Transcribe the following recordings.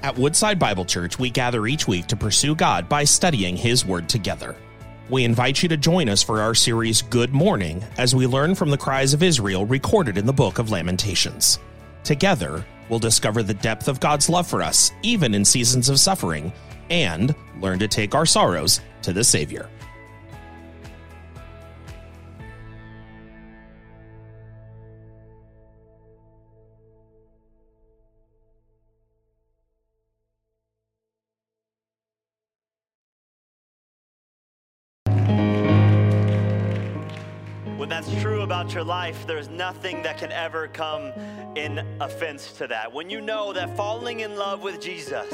At Woodside Bible Church, we gather each week to pursue God by studying His Word together. We invite you to join us for our series Good Mourning as we learn from the cries of Israel recorded in the book of Lamentations. Together, we'll discover the depth of God's love for us, even in seasons of suffering, and learn to take our sorrows to the Savior. About your life, there's nothing that can ever come in offense to that. When you know that falling in love with Jesus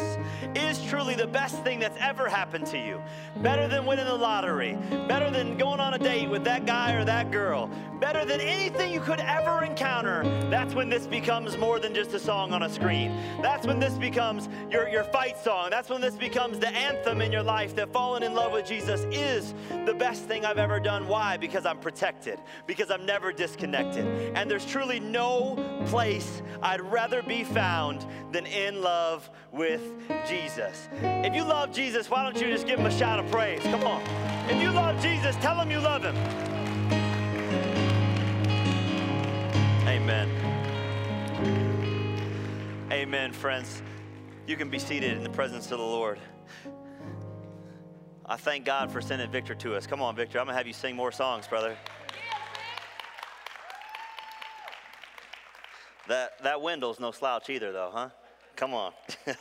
is truly the best thing that's ever happened to you, better than winning the lottery, better than going on a date with that guy or that girl, better than anything you could ever encounter, that's when this becomes more than just a song on a screen. That's when this becomes your, your fight song. That's when this becomes the anthem in your life that falling in love with Jesus is the best thing I've ever done. Why? Because I'm protected, because I'm never disconnected. And there's truly no place I'd rather be found than in love with Jesus. If you love Jesus, why don't you just give him a shout of praise? Come on. If you love Jesus, tell him you love him. Amen. Amen, friends. You can be seated in the presence of the Lord. I thank God for sending Victor to us. Come on, Victor. I'm going to have you sing more songs, brother. That, that Wendell's no slouch either, though, huh? Come on.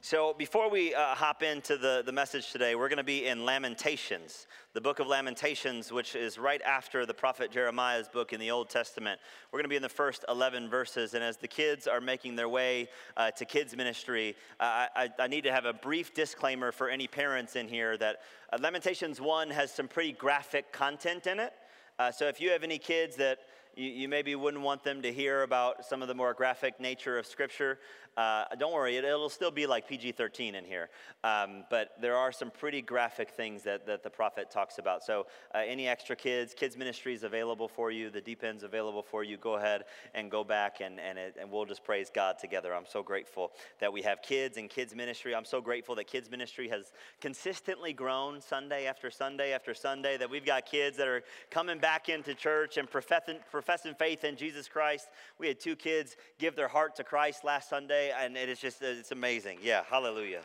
so, before we uh, hop into the, the message today, we're going to be in Lamentations, the book of Lamentations, which is right after the prophet Jeremiah's book in the Old Testament. We're going to be in the first 11 verses. And as the kids are making their way uh, to kids' ministry, uh, I, I, need to have a brief disclaimer for any parents in here that uh, Lamentations 1 has some pretty graphic content in it. Uh, so, if you have any kids that you, you, maybe wouldn't want them to hear about some of the more graphic nature of Scripture. Uh, don't worry, it, will still be like PG 13 in here. Um, but there are some pretty graphic things that, that the prophet talks about. So, uh, any extra kids, kids' ministry is available for you, the deep end's available for you. Go ahead and go back, and, and, it, and we'll just praise God together. I'm so grateful that we have kids and kids' ministry. I'm so grateful that kids' ministry has consistently grown Sunday after Sunday after Sunday, that we've got kids that are coming back into church and professing, professing faith in Jesus Christ. We had two kids give their heart to Christ last Sunday and it is just, it's amazing. Yeah, hallelujah.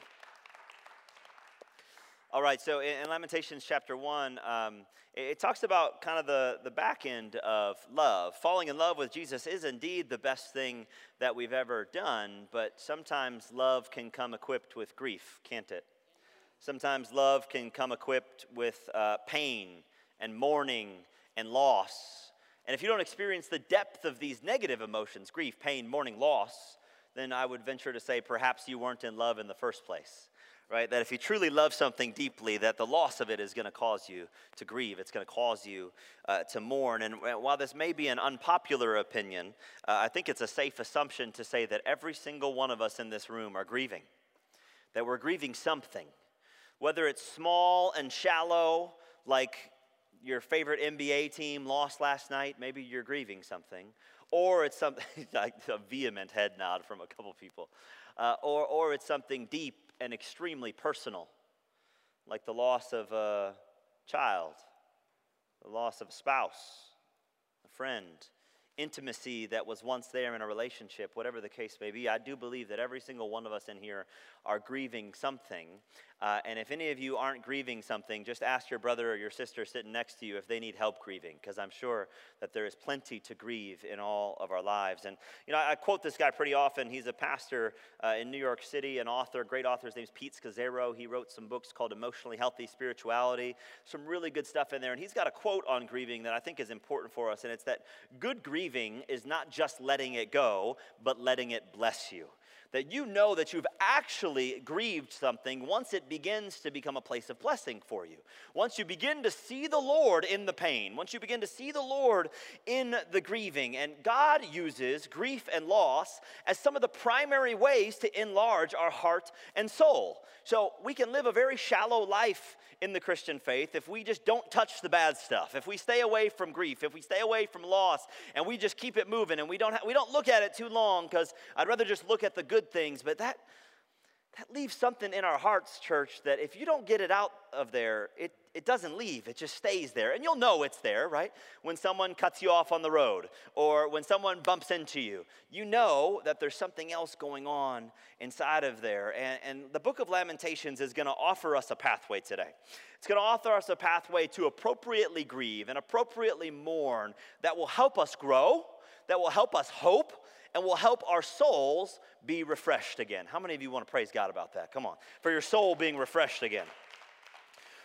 All right, so in, Lamentations chapter 1, um, it, talks about kind of the, the back end of love. Falling in love with Jesus is indeed the best thing that we've ever done, but sometimes love can come equipped with grief, can't it? Sometimes love can come equipped with uh, pain and mourning and loss. And if you don't experience the depth of these negative emotions grief, pain, mourning, loss then I would venture to say perhaps you weren't in love in the first place. Right? That if you truly love something deeply, that the loss of it is going to cause you to grieve. It's going to cause you uh, to mourn. And while this may be an unpopular opinion, uh, I think it's a safe assumption to say that every single one of us in this room are grieving. That we're grieving something. Whether it's small and shallow, like your favorite NBA team lost last night, maybe you're grieving something or it's something like a vehement head nod from a couple people, uh, or, or it's something deep and extremely personal, like the loss of a child, the loss of a spouse, a friend, intimacy that was once there in a relationship, whatever the case may be. I do believe that every single one of us in here are grieving something. Uh, and if any of you aren't grieving something, just ask your brother or your sister sitting next to you if they need help grieving, because I'm sure that there is plenty to grieve in all of our lives. And, you know, I quote this guy pretty often. He's a pastor uh, in New York City, an author, great author. His name's Pete Scazzero. He wrote some books called Emotionally Healthy Spirituality, some really good stuff in there. And he's got a quote on grieving that I think is important for us, and it's that good grieving is not just letting it go, but letting it bless you that you know that you've actually grieved something once it begins to become a place of blessing for you. Once you begin to see the Lord in the pain, once you begin to see the Lord in the grieving. And God uses grief and loss as some of the primary ways to enlarge our heart and soul. So we can live a very shallow life in the Christian faith if we just don't touch the bad stuff, if we stay away from grief, if we stay away from loss, and we just keep it moving and we don't, ha- we don't look at it too long because I'd rather just look at the good things. But that, that leaves something in our hearts, church, that if you don't get it out of there, it, it doesn't leave, it just stays there. And you'll know it's there, right? When someone cuts you off on the road or when someone bumps into you, you know that there's something else going on inside of there. And, and the book of Lamentations is going to offer us a pathway today. It's going to offer us a pathway to appropriately grieve and appropriately mourn that will help us grow, that will help us hope, and will help our souls be refreshed again. How many of you want to praise God about that? Come on. For your soul being refreshed again.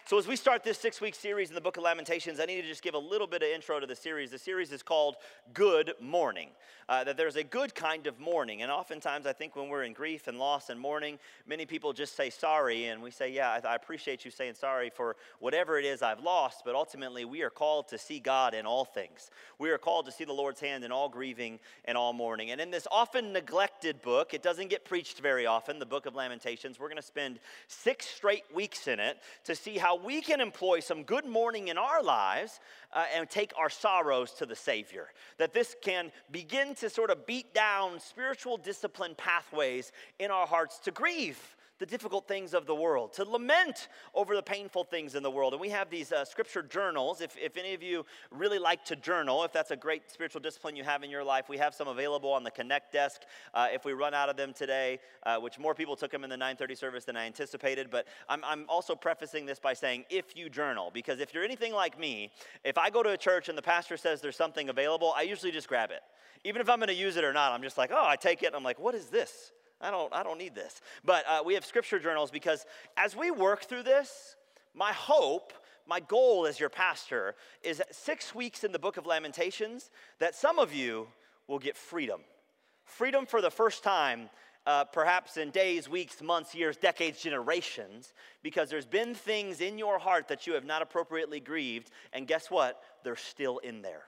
So, as we start this six week series in the book of Lamentations, I need to just give a little bit of intro to the series. The series is called Good Mourning. Uh, that there's a good kind of mourning. And oftentimes, I think when we're in grief and loss and mourning, many people just say sorry. And we say, Yeah, I, I appreciate you saying sorry for whatever it is I've lost. But ultimately, we are called to see God in all things. We are called to see the Lord's hand in all grieving and all mourning. And in this often neglected book, it doesn't get preached very often, the book of Lamentations. We're going to spend six straight weeks in it to see how we can employ some good mourning in our lives uh, and take our sorrows to the Savior. That this can begin to sort of beat down spiritual discipline pathways in our hearts to grieve the difficult things of the world, to lament over the painful things in the world. And we have these uh, scripture journals. If, if any of you really like to journal, if that's a great spiritual discipline you have in your life, we have some available on the Connect desk. Uh, if we run out of them today, uh, which more people took them in the 930 service than I anticipated, but I'm, I'm also prefacing this by saying if you journal, because if you're anything like me, if I go to a church and the pastor says there's something available, I usually just grab it. Even if I'm going to use it or not, I'm just like, oh, I take it. I'm like, what is this? I don't, I don't need this. But uh, we have scripture journals because as we work through this, my hope, my goal as your pastor is six weeks in the book of Lamentations, that some of you will get freedom. Freedom for the first time, uh, perhaps in days, weeks, months, years, decades, generations, because there's been things in your heart that you have not appropriately grieved, and guess what? They're still in there,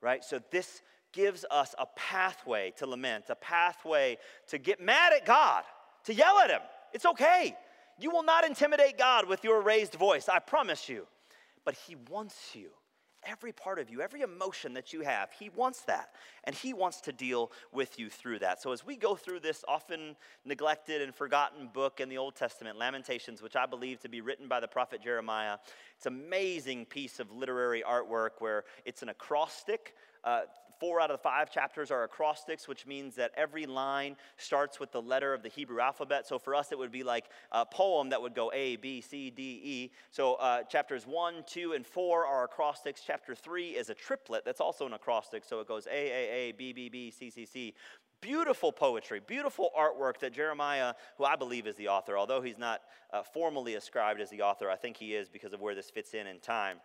right? So this gives us a pathway to lament, a pathway to get mad at God, to yell at Him. It's okay. You will not intimidate God with your raised voice, I promise you. But He wants you every part of you, every emotion that you have. He wants that. And He wants to deal with you through that. So, as we go through this often neglected and forgotten book in the Old Testament, Lamentations, which I believe to be written by the prophet Jeremiah, it's an amazing piece of literary artwork where it's an acrostic. Uh, four out of the five chapters are acrostics, which means that every line starts with the letter of the Hebrew alphabet. So for us, it would be like a poem that would go A, B, C, D, E. So uh, chapters one, two, and four are acrostics. Chapter three is a triplet that's also an acrostic. So it goes A, A, A, B, B, B, C, C, C. Beautiful poetry, beautiful artwork that Jeremiah, who I believe is the author, although he's not uh, formally ascribed as the author, I think he is because of where this fits in in time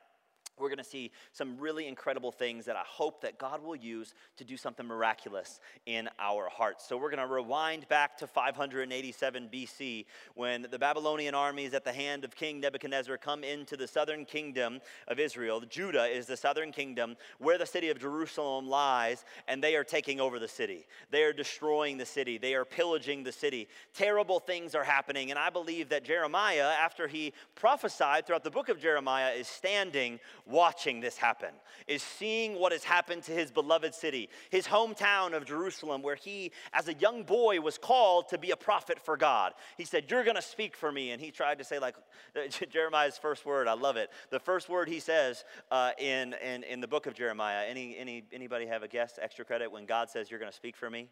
we're going to see some really incredible things that I hope that God will use to do something miraculous in our hearts. So we're going to rewind back to 587 BC when the Babylonian armies at the hand of King Nebuchadnezzar come into the southern kingdom of Israel. Judah is the southern kingdom where the city of Jerusalem lies, and they are taking over the city. They are destroying the city. They are pillaging the city. Terrible things are happening, and I believe that Jeremiah, after he prophesied throughout the book of Jeremiah, is standing watching this happen, is seeing what has happened to his beloved city, his hometown of Jerusalem, where he, as a young boy, was called to be a prophet for God. He said, You're going to speak for me. And he tried to say, like, Jeremiah's first word, I love it. The first word he says uh, in, in, in the book of Jeremiah. Any, any, anybody have a guess, extra credit, when God says, You're going to speak for me?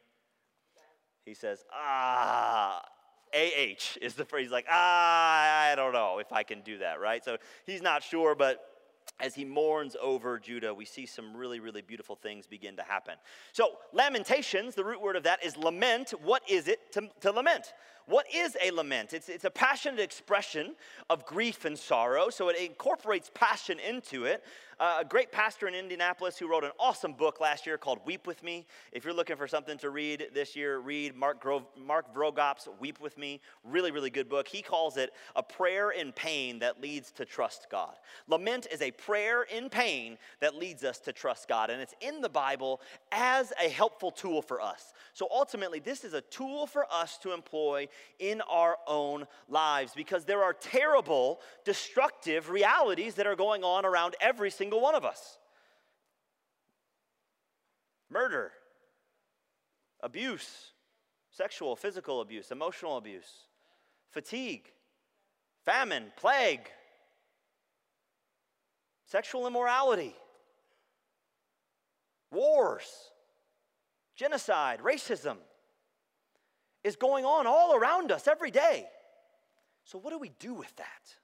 He says, Ah, AH is the phrase, like, ah, I don't know if I can do that, right? So he's not sure, but as he mourns over Judah, we see some really, really beautiful things begin to happen. So, lamentations, the root word of that is lament. What is it to, to lament? What is a lament? It's, it's a passionate expression of grief and sorrow, so it incorporates passion into it. uh, a great pastor in Indianapolis who wrote an awesome book last year called Weep With Me. If you're looking for something to read this year, read Mark, Grove, Mark Vroegop's Weep With Me. Really, really good book. He calls it a prayer in pain that leads to trust God. Lament is a prayer in pain that leads us to trust God, and it's in the Bible as a helpful tool for us. So ultimately, this is a tool for us to employ in our own lives because there are terrible, destructive realities that are going on around every single one of us. Murder, abuse, sexual, physical abuse, emotional abuse, fatigue, famine, plague, sexual immorality, wars, genocide, racism is going on all around us every day. So, what do we do with that?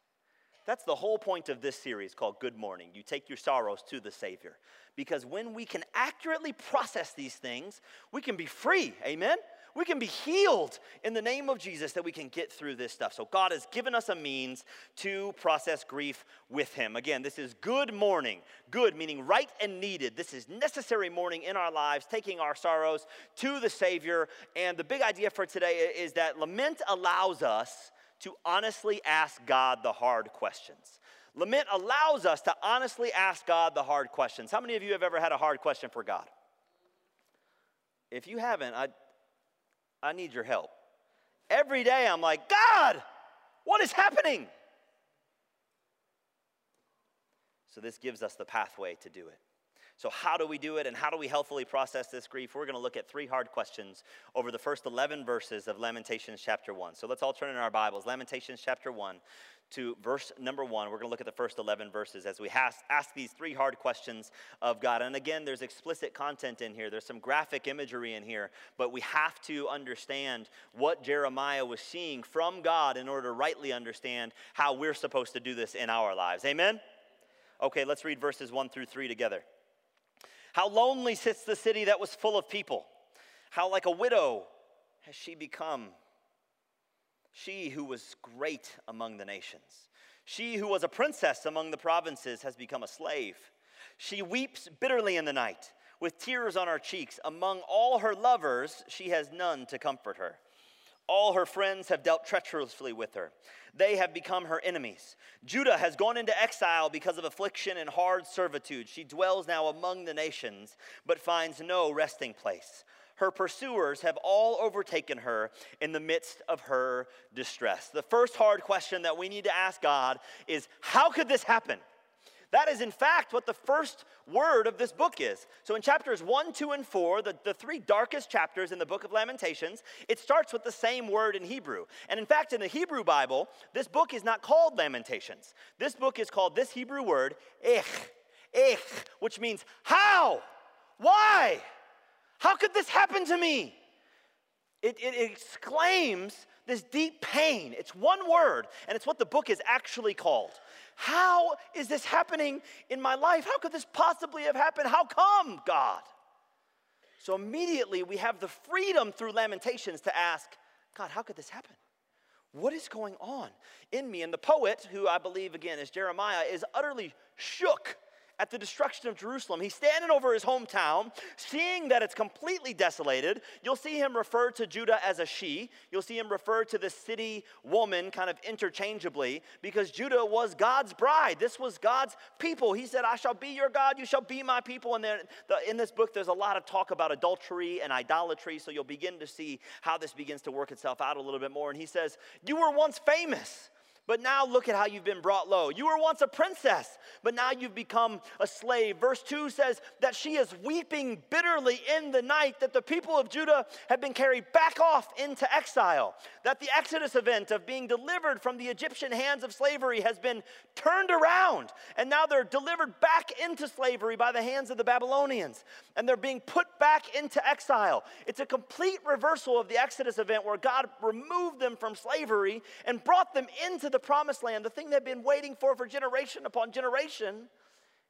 That's the whole point of this series called Good Mourning. You take your sorrows to the Savior. Because when we can accurately process these things, we can be free. Amen? We can be healed in the name of Jesus that we can get through this stuff. So, God has given us a means to process grief with Him. Again, this is good mourning. Good meaning right and needed. This is necessary mourning in our lives, taking our sorrows to the Savior. And the big idea for today is that lament allows us to honestly ask God the hard questions. Lament allows us to honestly ask God the hard questions. How many of you have ever had a hard question for God? If you haven't, I, I need your help. Every day I'm like, God, what is happening? So this gives us the pathway to do it. So, how do we do it and how do we healthfully process this grief? We're going to look at three hard questions over the first 11 verses of Lamentations chapter 1. So, let's all turn in our Bibles. Lamentations chapter 1 to verse number 1. We're going to look at the first 11 verses as we ask, ask these three hard questions of God. And again, there's explicit content in here, there's some graphic imagery in here, but we have to understand what Jeremiah was seeing from God in order to rightly understand how we're supposed to do this in our lives. Amen? Okay, let's read verses 1 through 3 together. How lonely sits the city that was full of people. How like a widow has she become. She who was great among the nations. She who was a princess among the provinces has become a slave. She weeps bitterly in the night, with tears on her cheeks. Among all her lovers, she has none to comfort her. All her friends have dealt treacherously with her. They have become her enemies. Judah has gone into exile because of affliction and hard servitude. She dwells now among the nations, but finds no resting place. Her pursuers have all overtaken her in the midst of her distress. The first hard question that we need to ask God is how could this happen? That is, in fact, what the first word of this book is. So, in chapters 1, 2, and 4, the, the three darkest chapters in the book of Lamentations, it starts with the same word in Hebrew. And in fact, in the Hebrew Bible, this book is not called Lamentations. This book is called this Hebrew word, ich, ich, which means how, why, how could this happen to me? It, it, exclaims this deep pain. It's one word, and it's what the book is actually called. How is this happening in my life? How could this possibly have happened? How come, God? So immediately we have the freedom through Lamentations to ask, God, how could this happen? What is going on in me? And the poet, who I believe again is Jeremiah, is utterly shook at the destruction of Jerusalem. He's standing over his hometown, seeing that it's completely desolated. You'll see him refer to Judah as a she. You'll see him refer to the city woman kind of interchangeably because Judah was God's bride. This was God's people. He said, I shall be your God, you shall be my people. And then the, in this book, there's a lot of talk about adultery and idolatry. So you'll begin to see how this begins to work itself out a little bit more. And he says, You were once famous. But now look at how you've been brought low. You were once a princess, but now you've become a slave. Verse 2 says that she is weeping bitterly in the night that the people of Judah have been carried back off into exile. That the Exodus event of being delivered from the Egyptian hands of slavery has been turned around, and now they're delivered back into slavery by the hands of the Babylonians, and they're being put back into exile. It's a complete reversal of the Exodus event where God removed them from slavery and brought them into the promised land, the thing they've been waiting for for generation upon generation,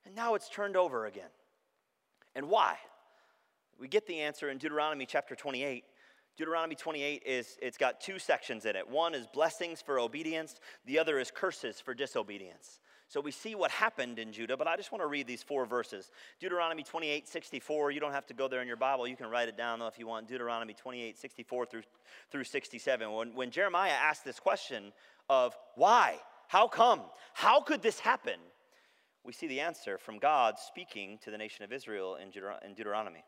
and now it's turned over again. And why? We get the answer in Deuteronomy chapter 28. Deuteronomy 28 is it's got two sections in it. One is blessings for obedience, the other is curses for disobedience. So we see what happened in Judah, but I just want to read these four verses. Deuteronomy 28 64. You don't have to go there in your Bible. You can write it down, though, if you want. Deuteronomy 28 64 through, through 67. When, when Jeremiah asked this question of why, how come, how could this happen, we see the answer from God speaking to the nation of Israel in, Deut- in Deuteronomy.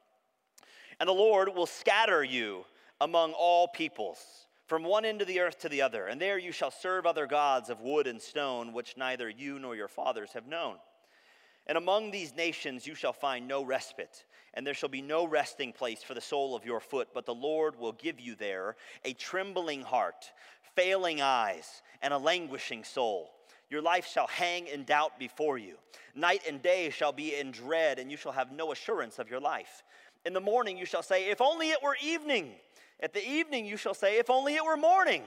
And the Lord will scatter you among all peoples from one end of the earth to the other, and there you shall serve other gods of wood and stone, which neither you nor your fathers have known. And among these nations you shall find no respite, and there shall be no resting place for the sole of your foot, but the Lord will give you there a trembling heart, failing eyes, and a languishing soul. Your life shall hang in doubt before you. Night and day shall be in dread, and you shall have no assurance of your life. In the morning you shall say, If only it were evening at the evening you shall say, If only it were morning,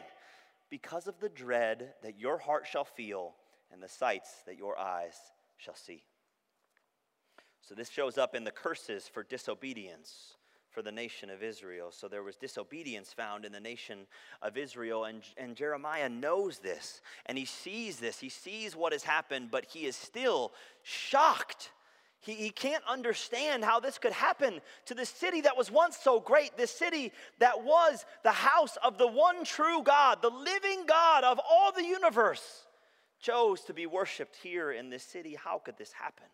because of the dread that your heart shall feel and the sights that your eyes shall see. So this shows up in the curses for disobedience for the nation of Israel. So there was disobedience found in the nation of Israel, and, and Jeremiah knows this, and he sees this. He sees what has happened, but he is still shocked he, he can't understand how this could happen to this city that was once so great, this city that was the house of the one true God, the living God of all the universe, chose to be worshiped here in this city. How could this happen?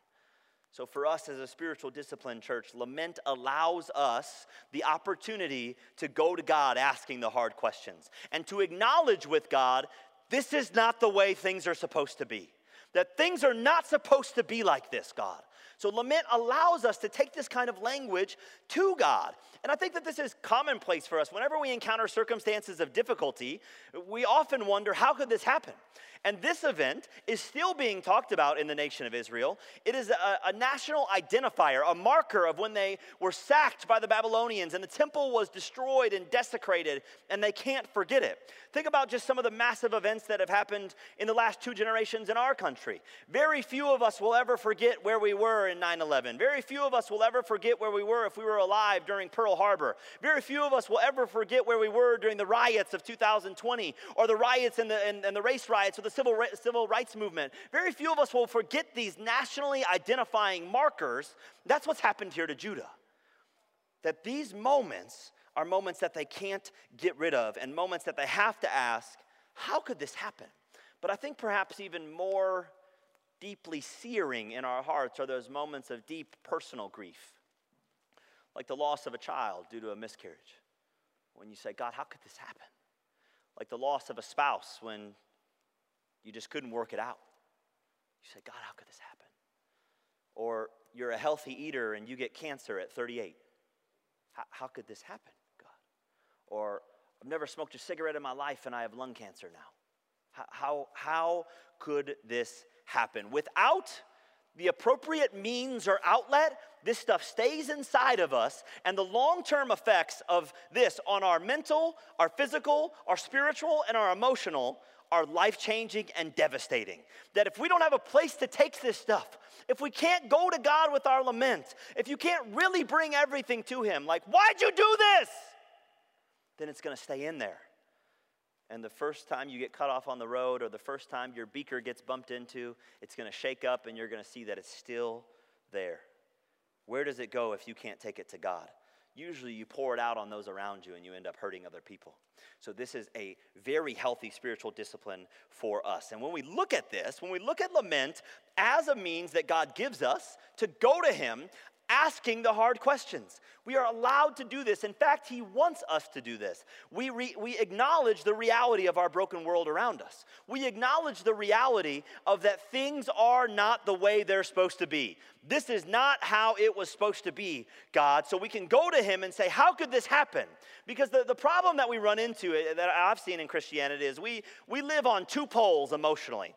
So, for us as a spiritual discipline church, lament allows us the opportunity to go to God asking the hard questions and to acknowledge with God, this is not the way things are supposed to be. That things are not supposed to be like this, God. So lament allows us to take this kind of language to God. And I think that this is commonplace for us. Whenever we encounter circumstances of difficulty, we often wonder how could this happen? And this event is still being talked about in the nation of Israel. It is a, a, national identifier, a marker of when they were sacked by the Babylonians and the temple was destroyed and desecrated, and they can't forget it. Think about just some of the massive events that have happened in the last two generations in our country. Very few of us will ever forget where we were in 9 11. Very few of us will ever forget where we were if we were alive during Pearl Harbor. Very few of us will ever forget where we were during the riots of 2020 or the riots and the, and, and the race riots or the civil, civil rights movement. Very few of us will forget these nationally identifying markers. That's what's happened here to Judah. That these moments are moments that they can't get rid of and moments that they have to ask, how could this happen? But I think perhaps even more deeply searing in our hearts are those moments of deep personal grief, like the loss of a child due to a miscarriage. When you say, God, how could this happen? Like the loss of a spouse when you just couldn't work it out. You say, God, how could this happen? Or you're a healthy eater and you get cancer at 38. How, how could this happen, God? Or I've never smoked a cigarette in my life and I have lung cancer now. How, how, how could this happen? Without the appropriate means or outlet, this stuff stays inside of us, and the long term effects of this on our mental, our physical, our spiritual, and our emotional are life changing and devastating. That if we don't have a place to take this stuff, if we can't go to God with our lament, if you can't really bring everything to Him, like, why'd you do this? Then it's gonna stay in there. And the first time you get cut off on the road, or the first time your beaker gets bumped into, it's gonna shake up and you're gonna see that it's still there. Where does it go if you can't take it to God? Usually you pour it out on those around you and you end up hurting other people. So, this is a very healthy spiritual discipline for us. And when we look at this, when we look at lament as a means that God gives us to go to Him, asking the hard questions. We are allowed to do this. In fact, He wants us to do this. We, re, we acknowledge the reality of our broken world around us. We acknowledge the reality of that things are not the way they're supposed to be. This is not how it was supposed to be, God. So we can go to Him and say, How could this happen? Because the, the problem that we run into, eh, that I've seen in Christianity, is we, we live on two poles emotionally.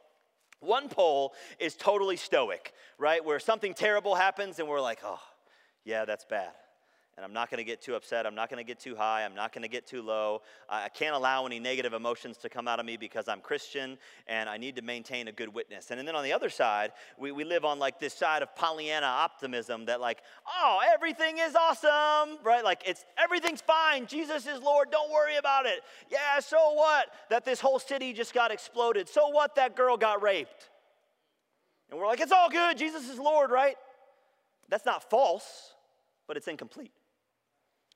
One pole is totally stoic, right? Where something terrible happens and we're like, oh, yeah, that's bad. And I'm not going to get too upset. I'm not going to get too high. I'm not going to get too low. I can't allow any negative emotions to come out of me because I'm Christian and I need to maintain a good witness. And then on the other side, we, we live on like this side of Pollyanna optimism that, like, oh, everything is awesome, right? Like, it's everything's fine. Jesus is Lord. Don't worry about it. Yeah, so what that this whole city just got exploded? So what that girl got raped? And we're like, it's all good, Jesus is Lord, right? That's not false, but it's incomplete.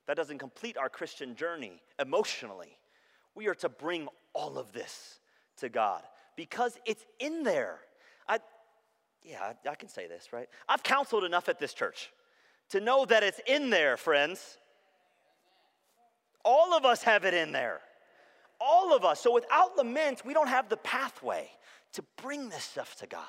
That doesn't complete our Christian journey emotionally. We are to bring all of this to God because it's in there. I, yeah, I, I can say this, right? I've counseled enough at this church to know that it's in there, friends. All of us have it in there. All of us. So without lament, we don't have the pathway to bring this stuff to God.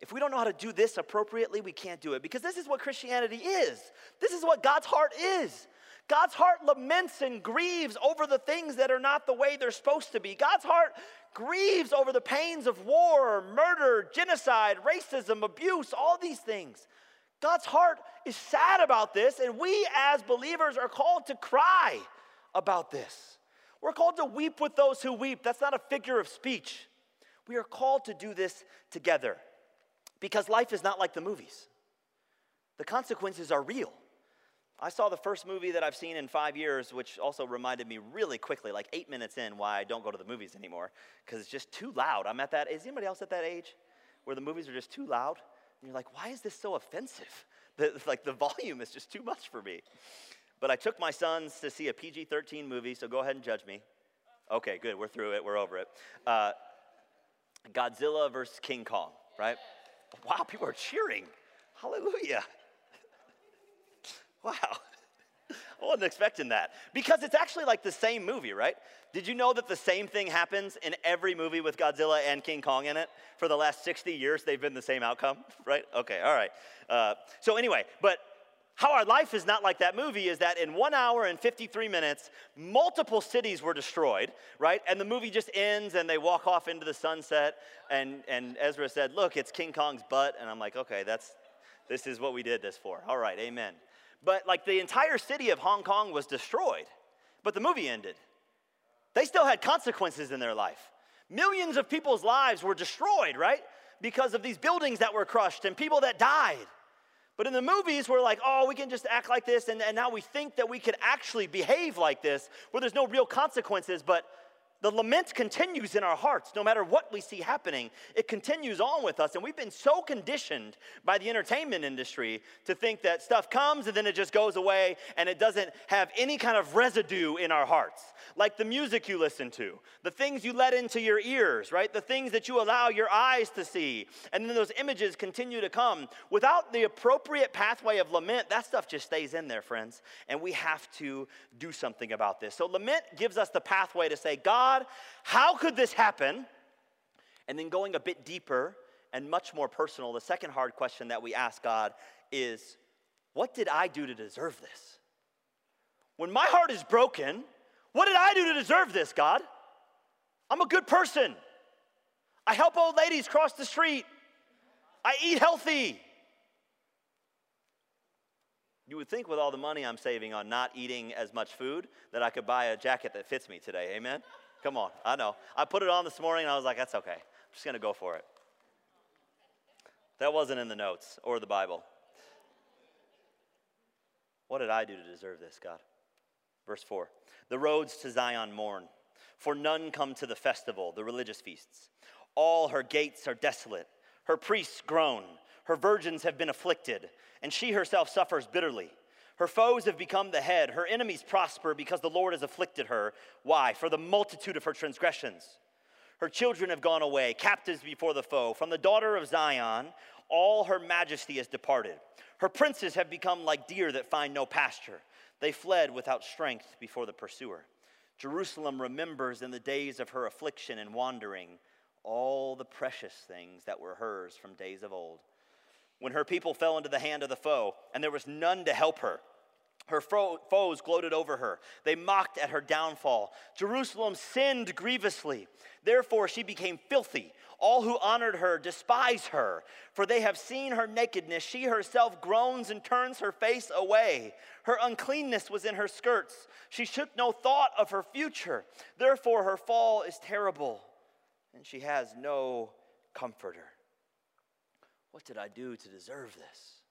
If we don't know how to do this appropriately, we can't do it because this is what Christianity is. This is what God's heart is. God's heart laments and grieves over the things that are not the way they're supposed to be. God's heart grieves over the pains of war, murder, genocide, racism, abuse, all these things. God's heart is sad about this, and we as believers are called to cry about this. We're called to weep with those who weep. That's not a figure of speech. We are called to do this together because life is not like the movies. The consequences are real. I saw the first movie that I've seen in five years, which also reminded me really quickly, like eight minutes in, why I don't go to the movies anymore, because it's just too loud. I'm at that, is anybody else at that age where the movies are just too loud? And you're like, why is this so offensive? The, like the volume is just too much for me. But I took my sons to see a PG 13 movie, so go ahead and judge me. Okay, good. We're through it. We're over it. Uh, Godzilla versus King Kong, right? Wow, people are cheering. Hallelujah. Wow. I wasn't expecting that. Because it's actually like the same movie, right? Did you know that the same thing happens in every movie with Godzilla and King Kong in it? For the last 60 years, they've been the same outcome, right? Okay, all right. Uh, so, anyway, but how our life is not like that movie is that in one hour and 53 minutes, multiple cities were destroyed, right? And the movie just ends and they walk off into the sunset. And, and Ezra said, Look, it's King Kong's butt. And I'm like, Okay, that's, this is what we did this for. All right, amen. But like the entire city of Hong Kong was destroyed, but the movie ended. They still had consequences in their life. Millions of people's lives were destroyed, right? Because of these buildings that were crushed and people that died. But in the movies, we're like, oh, we can just act like this, and, and now we think that we can actually behave like this, where there's no real consequences, but the lament continues in our hearts no matter what we see happening. It continues on with us. And we've been so conditioned by the entertainment industry to think that stuff comes and then it just goes away and it doesn't have any kind of residue in our hearts. Like the music you listen to, the things you let into your ears, right? The things that you allow your eyes to see. And then those images continue to come. Without the appropriate pathway of lament, that stuff just stays in there, friends. And we have to do something about this. So lament gives us the pathway to say, God, God, how could this happen? And then going a bit deeper and much more personal, the second hard question that we ask God is, What did I do to deserve this? When my heart is broken, what did I do to deserve this, God? I'm a good person. I help old ladies cross the street. I eat healthy. You would think with all the money I'm saving on not eating as much food that I could buy a jacket that fits me today. Amen? Come on, I know. I put it on this morning and I was like, that's okay. I'm just going to go for it. That wasn't in the notes or the Bible. What did I do to deserve this, God? Verse 4 The roads to Zion mourn, for none come to the festival, the religious feasts. All her gates are desolate, her priests groan, her virgins have been afflicted, and she herself suffers bitterly. Her foes have become the head. Her enemies prosper because the Lord has afflicted her. Why? For the multitude of her transgressions. Her children have gone away, captives before the foe. From the daughter of Zion, all her majesty has departed. Her princes have become like deer that find no pasture. They fled without strength before the pursuer. Jerusalem remembers in the days of her affliction and wandering all the precious things that were hers from days of old. When her people fell into the hand of the foe, and there was none to help her, her foes gloated over her. They mocked at her downfall. Jerusalem sinned grievously. Therefore, she became filthy. All who honored her despise her, for they have seen her nakedness. She herself groans and turns her face away. Her uncleanness was in her skirts. She took no thought of her future. Therefore, her fall is terrible, and she has no comforter. What did I do to deserve this?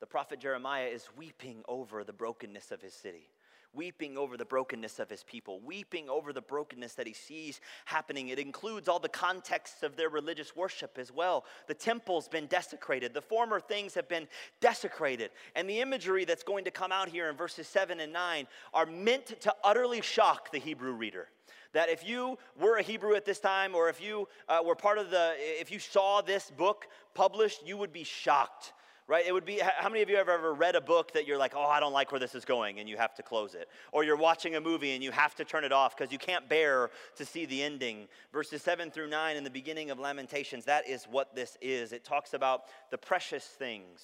The prophet Jeremiah is weeping over the brokenness of his city. weeping over the brokenness of his people, weeping over the brokenness that he sees happening. It includes all the contexts of their religious worship as well. The temple's been desecrated, the former things have been desecrated. And the imagery that's going to come out here in verses 7 and 9 are meant to utterly shock the Hebrew reader that if you were a Hebrew at this time, or if you uh, were part of the, if you saw this book published, you would be shocked right? It would be how many of you have ever read a book that you're like, oh, I don't like where this is going, and you have to close it? Or you're watching a movie and you have to turn it off because you can't bear to see the ending. Verses 7 through 9 in the beginning of Lamentations, that is what this is. It talks about the precious things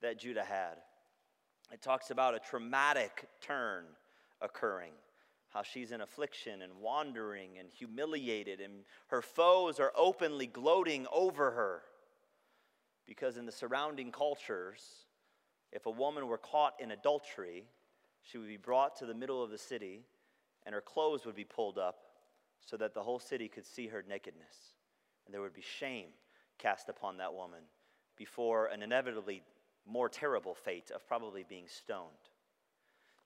that Judah had, it talks about a traumatic turn occurring. How she's in affliction and wandering and humiliated, and her foes are openly gloating over her. Because in the surrounding cultures, if a woman were caught in adultery, she would be brought to the middle of the city and her clothes would be pulled up so that the whole city could see her nakedness. And there would be shame cast upon that woman before an inevitably more terrible fate of probably being stoned.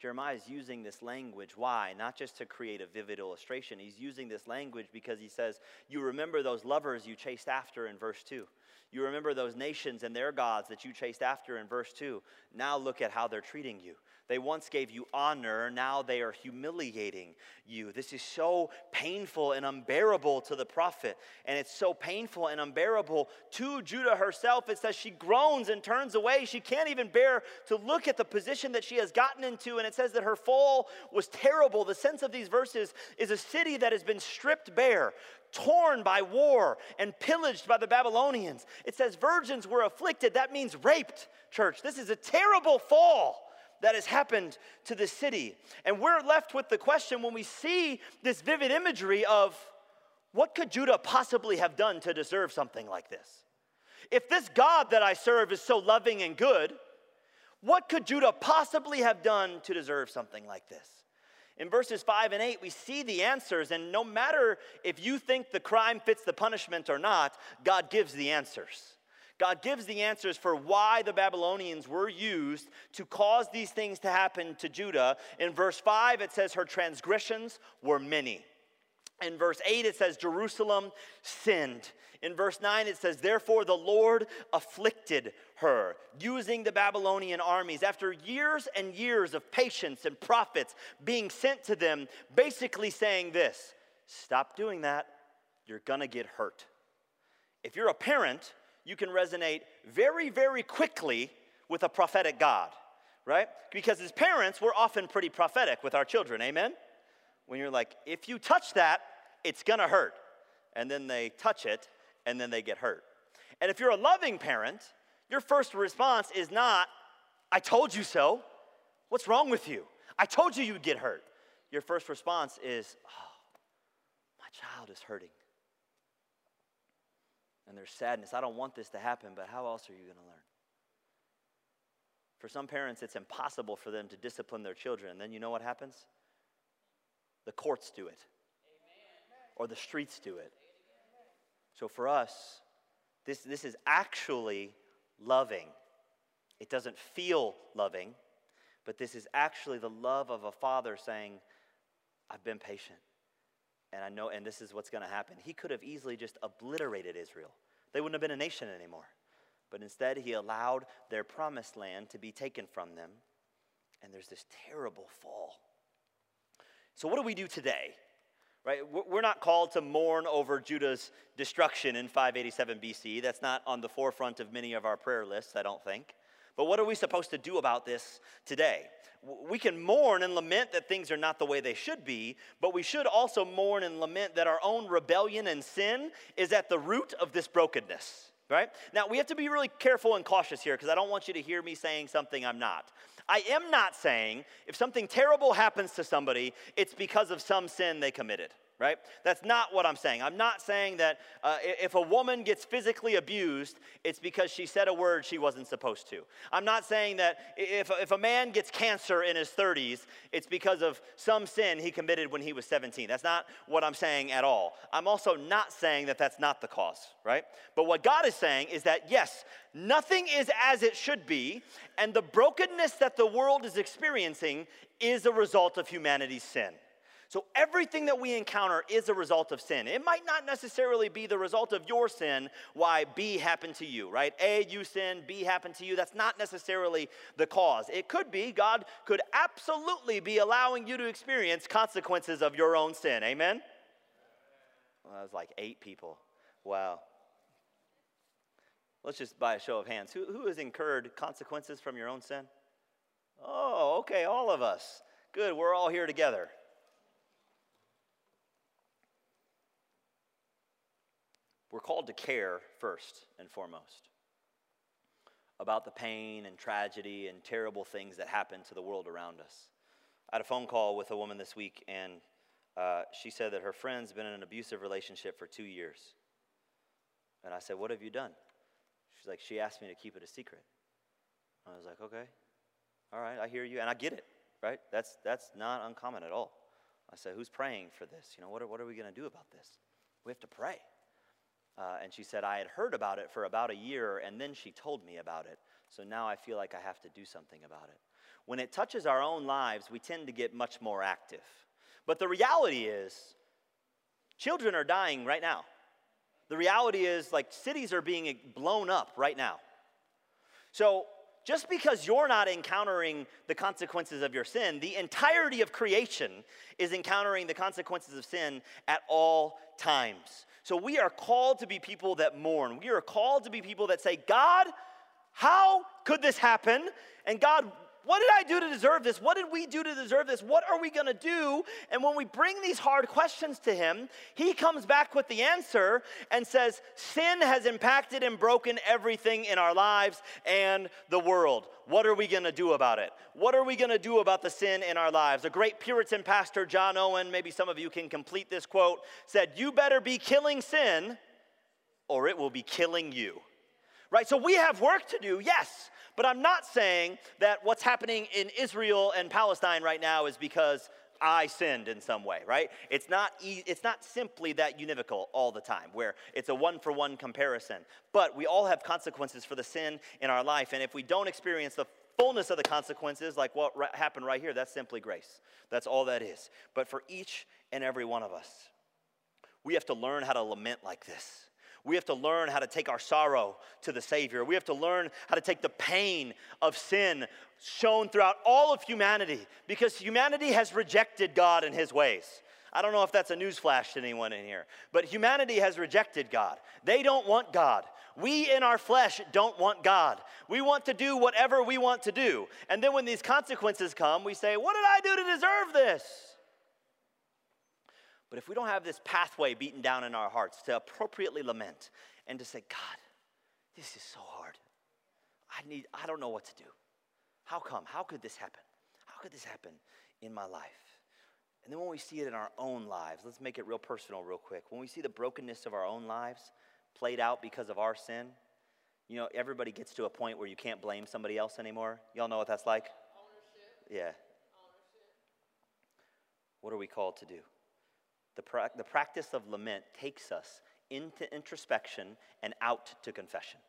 Jeremiah is using this language. Why? Not just to create a vivid illustration. He's using this language because he says, You remember those lovers you chased after in verse 2. You remember those nations and their gods that you chased after in verse 2. Now look at how they're treating you. They once gave you honor, now they are humiliating you. This is so painful and unbearable to the prophet. And it's so painful and unbearable to Judah herself. It says she groans and turns away. She can't even bear to look at the position that she has gotten into. And it says that her fall was terrible. The sense of these verses is a city that has been stripped bare torn by war and pillaged by the Babylonians. It says virgins were afflicted. That means raped, church. This is a terrible fall that has happened to the city. And we're left with the question when we see this vivid imagery of what could Judah possibly have done to deserve something like this? If this God that I serve is so loving and good, what could Judah possibly have done to deserve something like this? In verses 5 and 8, we see the answers, and no matter if you think the crime fits the punishment or not, God gives the answers. God gives the answers for why the Babylonians were used to cause these things to happen to Judah. In verse 5, it says, Her transgressions were many. In verse 8, it says, Jerusalem sinned. In verse 9, it says, Therefore the Lord afflicted her, using the Babylonian armies. After years and years of patience and prophets being sent to them, basically saying this Stop doing that. You're to get hurt. If you're a parent, you can resonate very, very quickly with a prophetic God, right? Because as parents, we're often pretty prophetic with our children, amen? When you're like, if you touch that, it's gonna hurt. And then they touch it, and then they get hurt. And if you're a loving parent, your first response is not, I told you so. What's wrong with you? I told you you'd get hurt. Your first response is, oh, my child is hurting and there's sadness. I don't want this to happen, but how else are you going to learn? For some parents, it's impossible for them to discipline their children. And then you know what happens? The courts do it, or the streets do it. So for us, this, this is actually loving. It doesn't feel loving, but this is actually the love of a father saying, I've been patient and I know, and this is what's going to happen. He could have easily just obliterated Israel. They wouldn't have been a nation anymore. But instead, he allowed their promised land to be taken from them, and there's this terrible fall. So, what do we do today? Right? We're not called to mourn over Judah's destruction in 587 BC. That's not on the forefront of many of our prayer lists, I don't think. But what are we supposed to do about this today? We can mourn and lament that things are not the way they should be, but we should also mourn and lament that our own rebellion and sin is at the root of this brokenness right? Now, we have to be really careful and cautious here because I don't want you to hear me saying something I'm not. I am not saying if something terrible happens to somebody, it's because of some sin they committed right? That's not what I'm saying. I'm not saying that uh, if a woman gets physically abused, it's because she said a word she wasn't supposed to. I'm not saying that if, if a man gets cancer in his 30s, it's because of some sin he committed when he was 17. That's not what I'm saying at all. I'm also not saying that that's not the cause, right? But what God is saying is that, yes, Nothing is as it should be, and the brokenness that the world is experiencing is a result of humanity's sin. So everything that we encounter is a result of sin. It might not necessarily be the result of your sin why B happened to you, right? A, you sin, B happened to you. That's not necessarily the cause. It could be God could absolutely be allowing you to experience consequences of your own sin. Amen? Well, that was like eight people. Wow. Let's just by a show of hands. Who, who has incurred consequences from your own sin? Oh, okay, all of us. Good, we're all here together. We're called to care first and foremost about the pain and tragedy and terrible things that happen to the world around us. I had a phone call with a woman this week, and uh, she said that her friend's been in an abusive relationship for two years. And I said, What have you done? She's like, She asked me to keep it a secret. I was like, Okay, all right, I hear you, and I get it, right? That's, that's not uncommon at all. I said, Who's praying for this? You know, what are, what are we going to do about this? We have to pray. Uh, and she said, I had heard about it for about a year, and then she told me about it. So now I feel like I have to do something about it. When it touches our own lives, we tend to get much more active. But the reality is, children are dying right now. The reality is, like, cities are being blown up right now. So, just because you're not encountering the consequences of your sin, the entirety of creation is encountering the consequences of sin at all times. So we are called to be people that mourn. We are called to be people that say, God, how could this happen? And God, what did I do to deserve this? What did we do to deserve this? What are we going to do? And when we bring these hard questions to him, he comes back with the answer and says, Sin has impacted and broken everything in our lives and the world. What are we going to do about it? What are we going to do about the sin in our lives? A great Puritan pastor, John Owen, maybe some of you can complete this quote, said, You better be killing sin or it will be killing you. Right? So we have work to do, yes. But I'm not saying that what's happening in Israel and Palestine right now is because I sinned in some way, right? It's not, e- it's not simply that univocal all the time, where it's a one for one comparison. But we all have consequences for the sin in our life. And if we don't experience the fullness of the consequences, like what happened right here, that's simply grace. That's all that is. But for each and every one of us, we have to learn how to lament like this. We have to learn how to take our sorrow to the Savior. We have to learn how to take the pain of sin shown throughout all of humanity because humanity has rejected God and His ways. I don't know if that's a newsflash to anyone in here, but humanity has rejected God. They don't want God. We in our flesh don't want God. We want to do whatever we want to do. And then when these consequences come, we say, What did I do to deserve this? But if we don't have this pathway beaten down in our hearts to appropriately lament and to say, God, this is so hard. I need, I don't know what to do. How come? How could this happen? How could this happen in my life? And then when we see it in our own lives, let's make it real personal, real quick. When we see the brokenness of our own lives played out because of our sin, you know, everybody gets to a point where you can't blame somebody else anymore. Y'all know what that's like? Ownership. Yeah. Ownership. What are we called to do? The, pra- the practice of lament takes us into introspection and out to confession.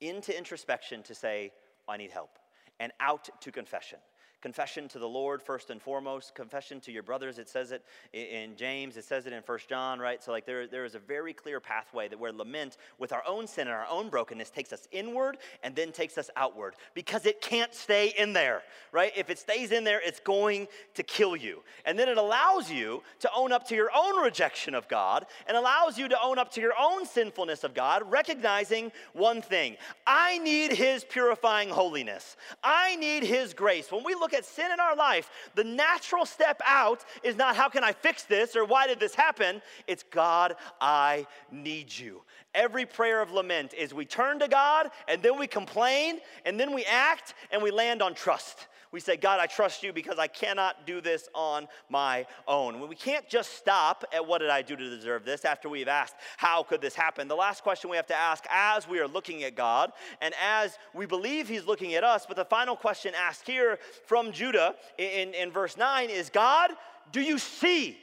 Into introspection to say, I need help, and out to confession confession to the Lord first and foremost, confession to your brothers. It says it in James, it says it in First John, right? So, like, there, there is a very clear pathway that where lament with our own sin and our own brokenness takes us inward and then takes us outward because it can't stay in there, right? If it stays in there, it's going to kill you. And then it allows you to own up to your own rejection of God and allows you to own up to your own sinfulness of God, recognizing one thing I need His purifying holiness, I need His grace. When we look look at sin in our life, the natural step out is not how can I fix this or why did this happen? It's God, I need you. Every prayer of lament is we turn to God and then we complain and then we act and we land on trust. We say, God, I trust you because I cannot do this on my own. We can't just stop at what did I do to deserve this after we've asked, how could this happen? The last question we have to ask as we are looking at God and as we believe He's looking at us, but the final question asked here from Judah in, in verse 9 is God, do you see?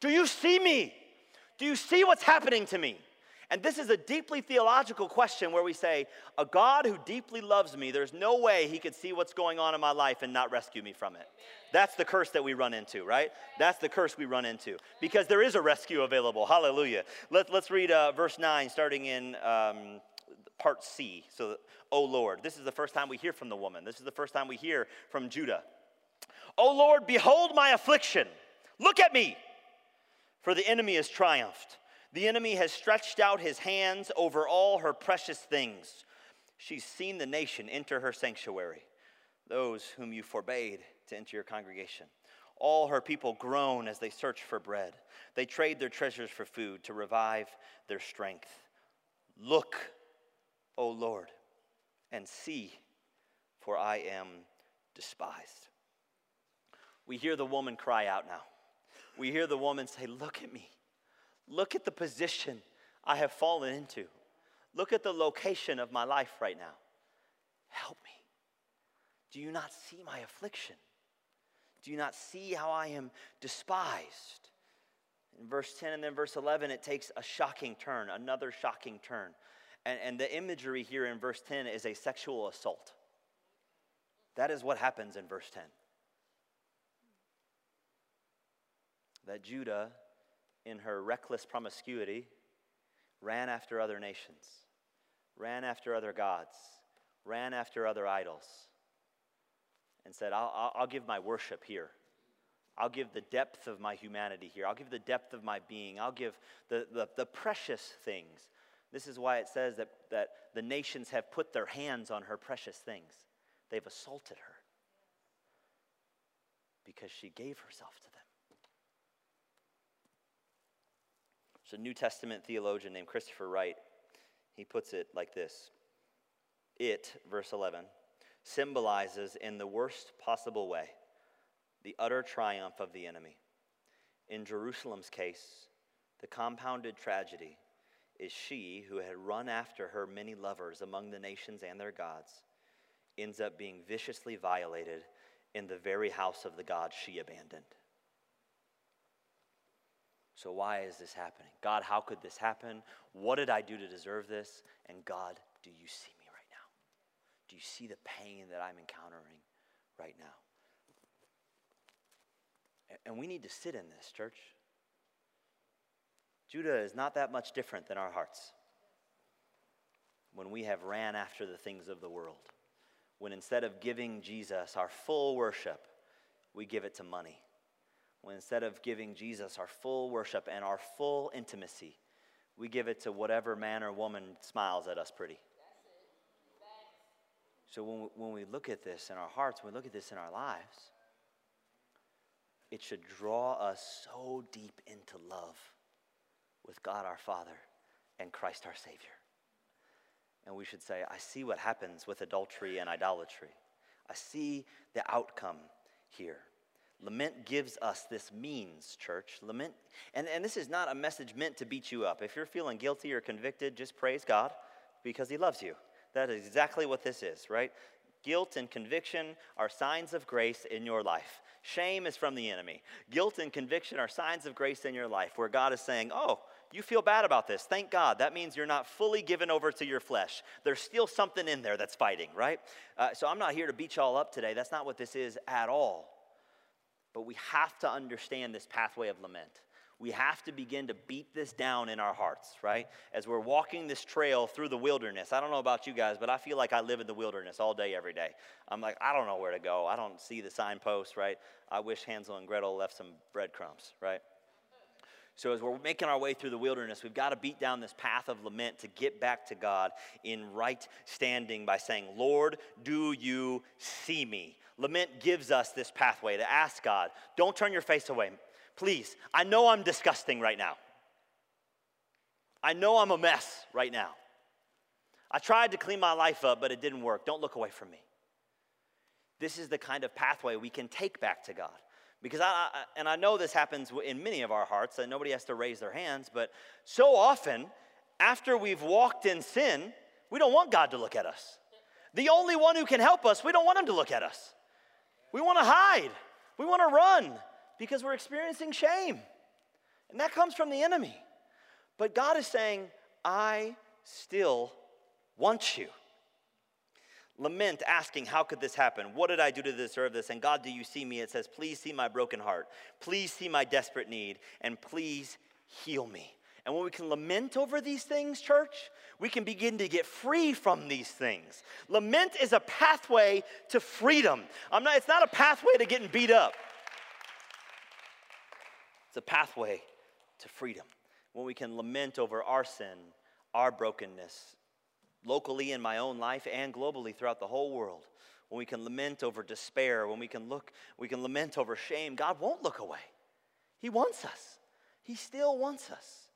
Do you see me? Do you see what's happening to me? And this is a deeply theological question where we say, a God who deeply loves me, there's no way he could see what's going on in my life and not rescue me from it. That's the curse that we run into, right? That's the curse we run into because there is a rescue available. Hallelujah. Let, let's read uh, verse 9, starting in um, part C. So, oh Lord, this is the first time we hear from the woman. This is the first time we hear from Judah. Oh Lord, behold my affliction. Look at me, for the enemy has triumphed. The enemy has stretched out his hands over all her precious things. She's seen the nation enter her sanctuary, those whom you forbade to enter your congregation. All her people groan as they search for bread. They trade their treasures for food to revive their strength. Look, O Lord, and see, for I am despised. We hear the woman cry out now. We hear the woman say, Look at me. Look at the position I have fallen into. Look at the location of my life right now. Help me. Do you not see my affliction? Do you not see how I am despised? In verse 10 and then verse 11, it takes a shocking turn, another shocking turn. And, and the imagery here in verse 10 is a sexual assault. That is what happens in verse 10. That Judah in her reckless promiscuity, ran after other nations, ran after other gods, ran after other idols, and said, I'll, I'll, give my worship here. I'll give the depth of my humanity here. I'll give the depth of my being. I'll give the, the, the precious things. This is why it says that, that the nations have put their hands on her precious things. They've assaulted her because she gave herself to them. There's a New Testament theologian named Christopher Wright. He puts it like this It, verse 11, symbolizes in the worst possible way the utter triumph of the enemy. In Jerusalem's case, the compounded tragedy is she who had run after her many lovers among the nations and their gods ends up being viciously violated in the very house of the God she abandoned. So, why is this happening? God, how could this happen? What did I do to deserve this? And God, do you see me right now? Do you see the pain that I'm encountering right now? And we need to sit in this, church. Judah is not that much different than our hearts. When we have ran after the things of the world, when instead of giving Jesus our full worship, we give it to money when instead of giving Jesus our full worship and our full intimacy, we give it to whatever man or woman smiles at us pretty. So when we, when we look at this in our hearts, when we look at this in our lives, it should draw us so deep into love with God our Father and Christ our Savior. And we should say, I see what happens with adultery and idolatry. I see the outcome here. Lament gives us this means, church. Lament, and, and this is not a message meant to beat you up. If you're feeling guilty or convicted, just praise God because He loves you. That is exactly what this is, right? Guilt and conviction are signs of grace in your life. Shame is from the enemy. Guilt and conviction are signs of grace in your life where God is saying, Oh, you feel bad about this. Thank God. That means you're not fully given over to your flesh. There's still something in there that's fighting, right? Uh, so I'm not here to beat y'all up today. That's not what this is at all. But we have to understand this pathway of lament. We have to begin to beat this down in our hearts, right? As we're walking this trail through the wilderness. I don't know about you guys, but I feel like I live in the wilderness all day, every day. I'm like, I don't know where to go. I don't see the signposts, right? I wish Hansel and Gretel left some breadcrumbs, right? So, as we're making our way through the wilderness, we've got to beat down this path of lament to get back to God in right standing by saying, Lord, do you see me? Lament gives us this pathway to ask God, don't turn your face away. Please, I know I'm disgusting right now. I know I'm a mess right now. I tried to clean my life up, but it didn't work. Don't look away from me. This is the kind of pathway we can take back to God. Because I, and I know this happens in many of our hearts, that nobody has to raise their hands, but so often, after we've walked in sin, we don't want God to look at us. The only one who can help us, we don't want him to look at us. We want to hide. We want to run because we're experiencing shame. And that comes from the enemy. But God is saying, I still want you. Lament, asking, How could this happen? What did I do to deserve this? And God, do you see me? It says, Please see my broken heart. Please see my desperate need. And please heal me. And when we can lament over these things, church, we can begin to get free from these things. Lament is a pathway to freedom. I'm not, it's not a pathway to getting beat up, it's a pathway to freedom. When we can lament over our sin, our brokenness, locally in my own life and globally throughout the whole world. When we can lament over despair, when we can look, we can lament over shame, God won't look away. He wants us. He still wants us.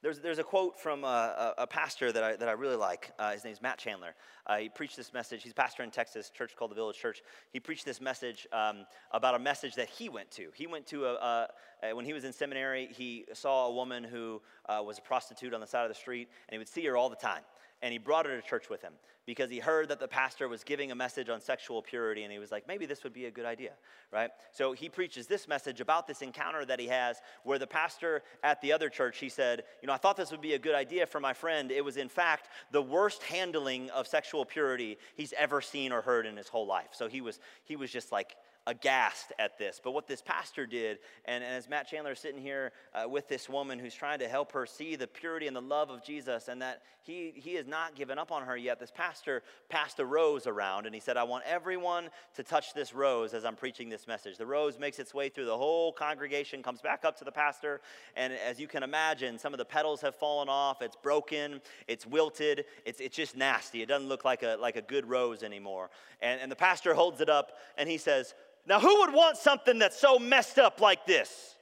There's, there's a quote from a, a, a pastor that I, that I really like. Uh, his name's Matt Chandler. Uh, he preached this message. He's a pastor in Texas, church called the Village Church. He preached this message um, about a message that he went to. He went to, a, a, when he was in seminary, he saw a woman who uh, was a prostitute on the side of the street, and he would see her all the time. And he brought her to church with him because he heard that the pastor was giving a message on sexual purity and he was like maybe this would be a good idea right? So he preaches this message about this encounter that he has where the pastor at the other church he said you know i thought this would be a good idea for my friend. It was in fact the worst handling of sexual purity he's ever seen or heard in his whole life. So he was he was just like aghast at this. But what this pastor did, and, and as Matt Chandler is sitting here uh, with this woman who's trying to help her see the purity and the love of Jesus, and that he, he has not given up on her yet, this pastor passed a rose around, and he said, I want everyone to touch this rose as I'm preaching this message. The rose makes its way through the whole congregation, comes back up to the pastor, and as you can imagine, some of the petals have fallen off, it's broken, it's wilted, it's, it's just nasty. It doesn't look like a, like a good rose anymore. And, and the pastor holds it up, and he says, now, who would want something that's so messed up like this?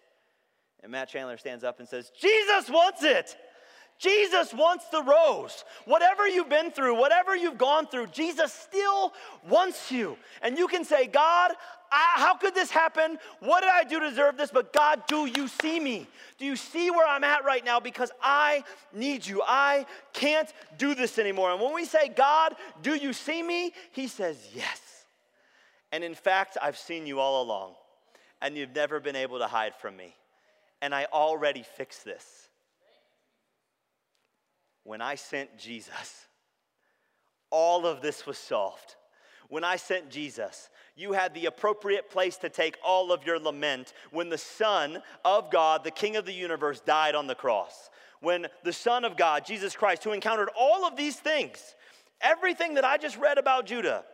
And Matt Chandler stands up and says, Jesus wants it. Jesus wants the rose. Whatever you've been through, whatever you've gone through, Jesus still wants you. And you can say, God, I, how could this happen? What did I do to deserve this? But God, do you see me? Do you see where I'm at right now? Because I need you. I can't do this anymore. And when we say, God, do you see me? He says, Yes. And in fact, I've seen you all along, and you've never been able to hide from me. And I already fixed this. When I sent Jesus, all of this was solved. When I sent Jesus, you had the appropriate place to take all of your lament when the Son of God, the King of the universe, died on the cross. When the Son of God, Jesus Christ, who encountered all of these things, everything that I just read about Judah,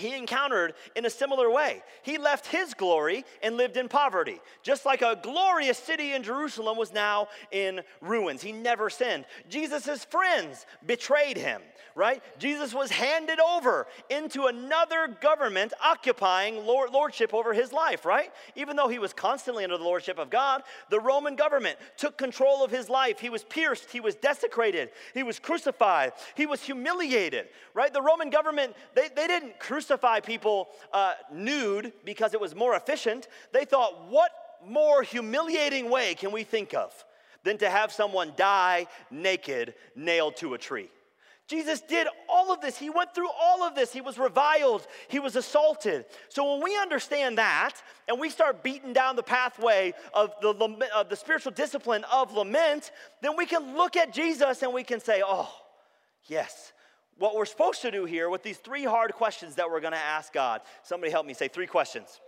he encountered in a similar way. He left his glory and lived in poverty, just like a glorious city in Jerusalem was now in ruins. He never sinned. Jesus' friends betrayed him, right? Jesus was handed over into another government occupying lord, lordship over his life, right? Even though he was constantly under the lordship of God, the Roman government took control of his life. He was pierced, he was desecrated, he was crucified, he was humiliated, right? The Roman government, they, they didn't crucify crucify people uh, nude because it was more efficient. They thought, what more humiliating way can we think of than to have someone die naked, nailed to a tree? Jesus did all of this. He went through all of this. He was reviled. He was assaulted. So when we understand that and we start beating down the pathway of the, of the spiritual discipline of lament, then we can look at Jesus and we can say, oh, yes, what we're supposed to do here with these three hard questions that we're going to ask God. Somebody help me say three questions.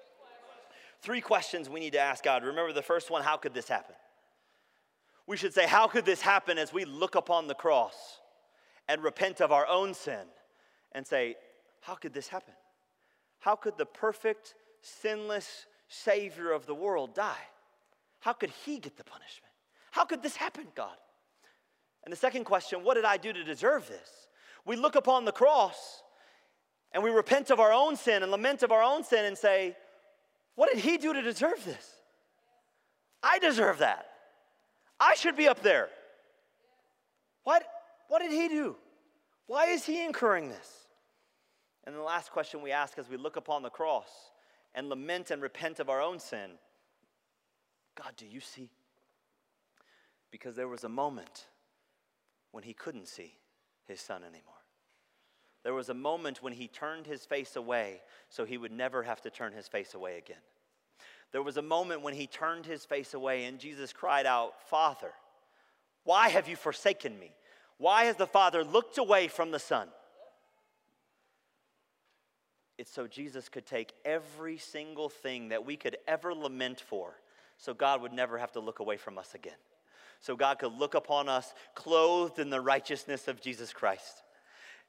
Three questions we need to ask God. Remember the first one how could this happen? We should say, How could this happen as we look upon the cross and repent of our own sin and say, How could this happen? How could the perfect, sinless Savior of the world die? How could he get the punishment? How could this happen, God? And the second question, What did I do to deserve this? We look upon the cross and we repent of our own sin and lament of our own sin and say, What did he do to deserve this? I deserve that. I should be up there. What, what did he do? Why is he incurring this? And the last question we ask as we look upon the cross and lament and repent of our own sin God, do you see? Because there was a moment when he couldn't see his son anymore. There was a moment when he turned his face away so he would never have to turn his face away again. There was a moment when he turned his face away and Jesus cried out, Father, why have you forsaken me? Why has the Father looked away from the Son? It's so Jesus could take every single thing that we could ever lament for, so God would never have to look away from us again. So God could look upon us clothed in the righteousness of Jesus Christ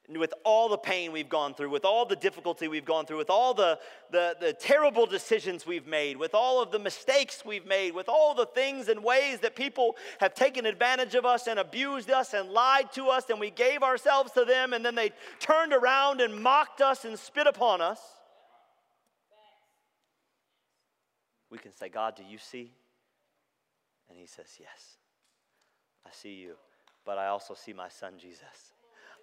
with all the pain we've gone through, with all the difficulty we've gone through, with all the, the, the, terrible decisions we've made, with all of the mistakes we've made, with all the things and ways that people have taken advantage of us and abused us and lied to us, and we gave ourselves to them, and then they turned around and mocked us and spit upon us. We can say, God, do you see? And He says, Yes, I see you, but I also see my son Jesus.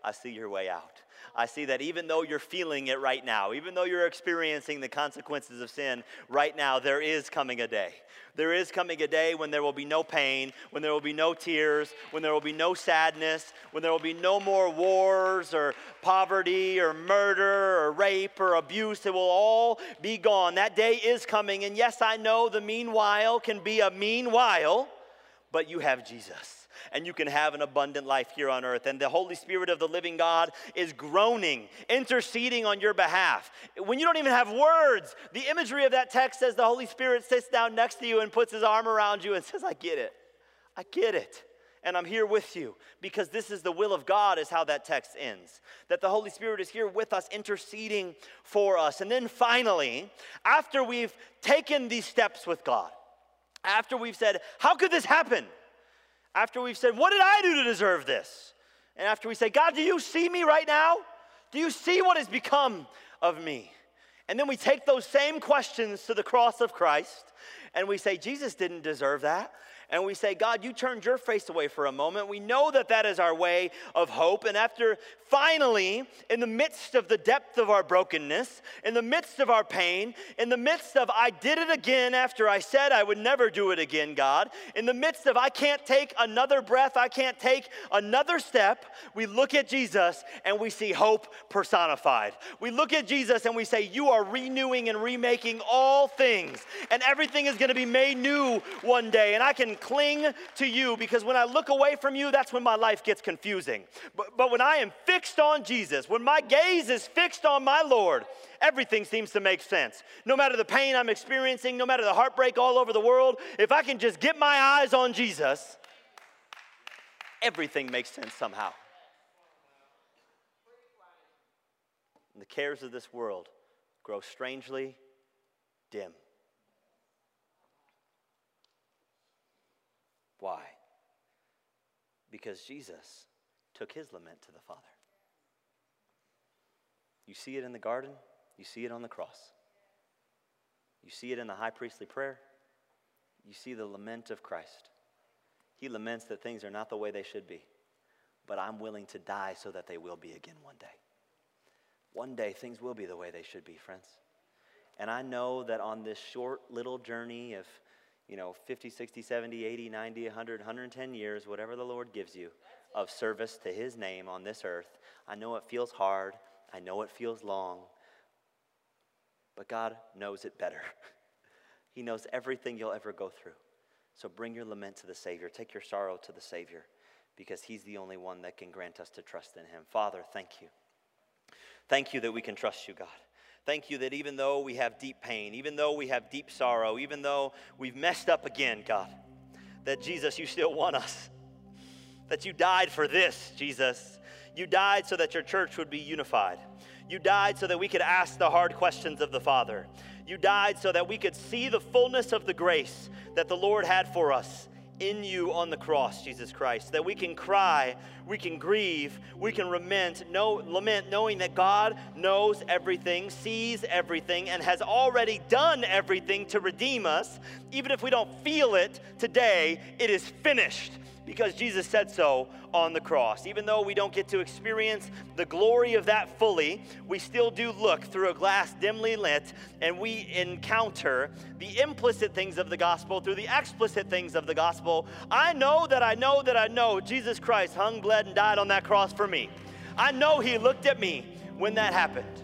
I see your way out. I see that even though you're feeling it right now, even though you're experiencing the consequences of sin right now, there is coming a day. There is coming a day when there will be no pain, when there will be no tears, when there will be no sadness, when there will be no more wars or poverty or murder or rape or abuse. It will all be gone. That day is coming. And yes, I know the meanwhile can be a meanwhile, but you have Jesus and you can have an abundant life here on earth. And the Holy Spirit of the living God is groaning, interceding on your behalf. When you don't even have words, the imagery of that text says the Holy Spirit sits down next to you and puts his arm around you and says, I get it. I get it and I'm here with you because this is the will of God, is how that text ends. That the Holy Spirit is here with us, interceding for us. And then finally, after we've taken these steps with God, after we've said, How could this happen? After we've said, What did I do to deserve this? And after we say, God, do you see me right now? Do you see what has become of me? And then we take those same questions to the cross of Christ and we say, Jesus didn't deserve that and we say, God, you turned your face away for a moment. We know that that is our way of hope. And after finally, in the midst of the depth of our brokenness, in the midst of our pain, in the midst of I did it again after I said I would never do it again, God, in the midst of I can't take another breath, I can't take another step, we look at Jesus and we see hope personified. We look at Jesus and we say, You are renewing and remaking all things, and everything is going to be made new one day. And I can cling to you because when I look away from you, that's when my life gets confusing. But, but when I am fixed on Jesus, when my gaze is fixed on my Lord, everything seems to make sense. No matter the pain I'm experiencing, no matter the heartbreak all over the world, if I can just get my eyes on Jesus, everything makes sense somehow. And the cares of this world grow strangely dim. Why? Because Jesus took his lament to the Father. You see it in the garden, you see it on the cross. You see it in the high priestly prayer, you see the lament of Christ. He laments that things are not the way they should be, but I'm willing to die so that they will be again one day. One day things will be the way they should be, friends. And I know that on this short little journey of you know, 50, 60, 70, 80, 90, 100, 110 years, whatever the Lord gives you of service to His name on this earth. I know it feels hard. I know it feels long. But God knows it better. he knows everything you'll ever go through. So bring your lament to the Savior. Take your sorrow to the Savior because He's the only one that can grant us to trust in Him. Father, thank you. Thank you that we can trust you, God. Thank you that even though we have deep pain, even though we have deep sorrow, even though we've messed up again, God, that Jesus, you still want us. That you died for this, Jesus. You died so that your church would be unified. You died so that we could ask the hard questions of the Father. You died so that we could see the fullness of the grace that the Lord had for us in you on the cross, Jesus Christ, that we can cry, we can grieve, we can lament, no, lament knowing that God knows everything, sees everything, and has already done everything to redeem us. Even if we don't feel it today, it is finished because Jesus said so on the cross. Even though we don't get to experience the glory of that fully, we still do look through a glass dimly lit and we encounter the implicit things of the gospel through the explicit things of the gospel. I know that I know that I know Jesus Christ hung, bled, and died on that cross for me. I know He looked at me when that happened.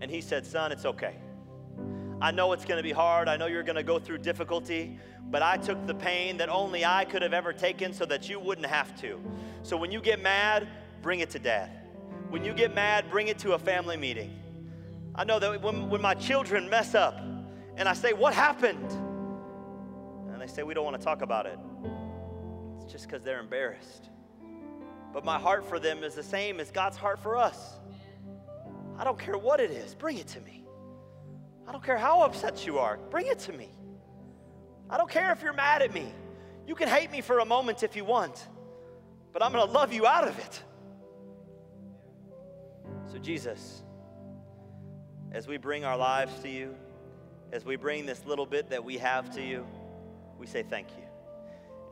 And He said, Son, it's okay. I know it's going to be hard. I know you're going to go through difficulty, but I took the pain that only I could have ever taken so that you wouldn't have to. So when you get mad, bring it to dad. When you get mad, bring it to a family meeting. I know that when, when my children mess up and I say, What happened? And they say, We don't want to talk about it. It's just because they're embarrassed. But my heart for them is the same as God's heart for us. I don't care what it is, bring it to me. I don't care how upset you are, bring it to me. I don't care if you're mad at me. You can hate me for a moment if you want, but I'm to love you out of it. So, Jesus, as we bring our lives to you, as we bring this little bit that we have to you, we say thank you.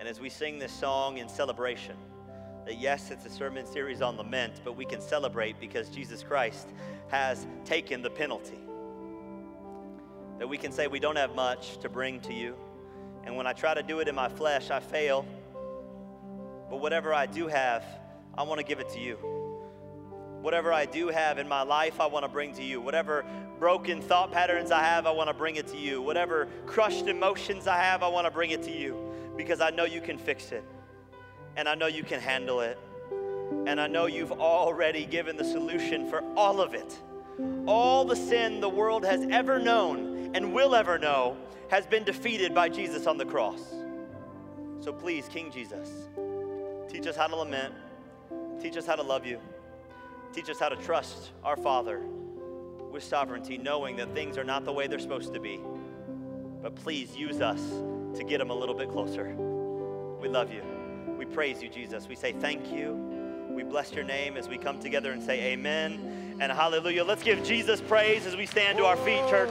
And as we sing this song in celebration, that yes, it's a sermon series on lament, but we can celebrate because Jesus Christ has taken the penalty. That we can say we don't have much to bring to you. And when I try to do it in my flesh, I fail. But whatever I do have, I want to give it to you. Whatever I do have in my life, I want to bring to you. Whatever broken thought patterns I have, I want to bring it to you. Whatever crushed emotions I have, I want to bring it to you because I know you can fix it and I know you can handle it. And I know you've already given the solution for all of it. All the sin the world has ever known and will ever know has been defeated by Jesus on the cross. So please, King Jesus, teach us how to lament, teach us how to love you. Teach us how to trust our Father with sovereignty, knowing that things are not the way they're supposed to be. But please use us to get them a little bit closer. We love you. We praise you, Jesus. We say thank you. We bless your name as we come together and say amen and hallelujah. Let's give Jesus praise as we stand to our feet, church.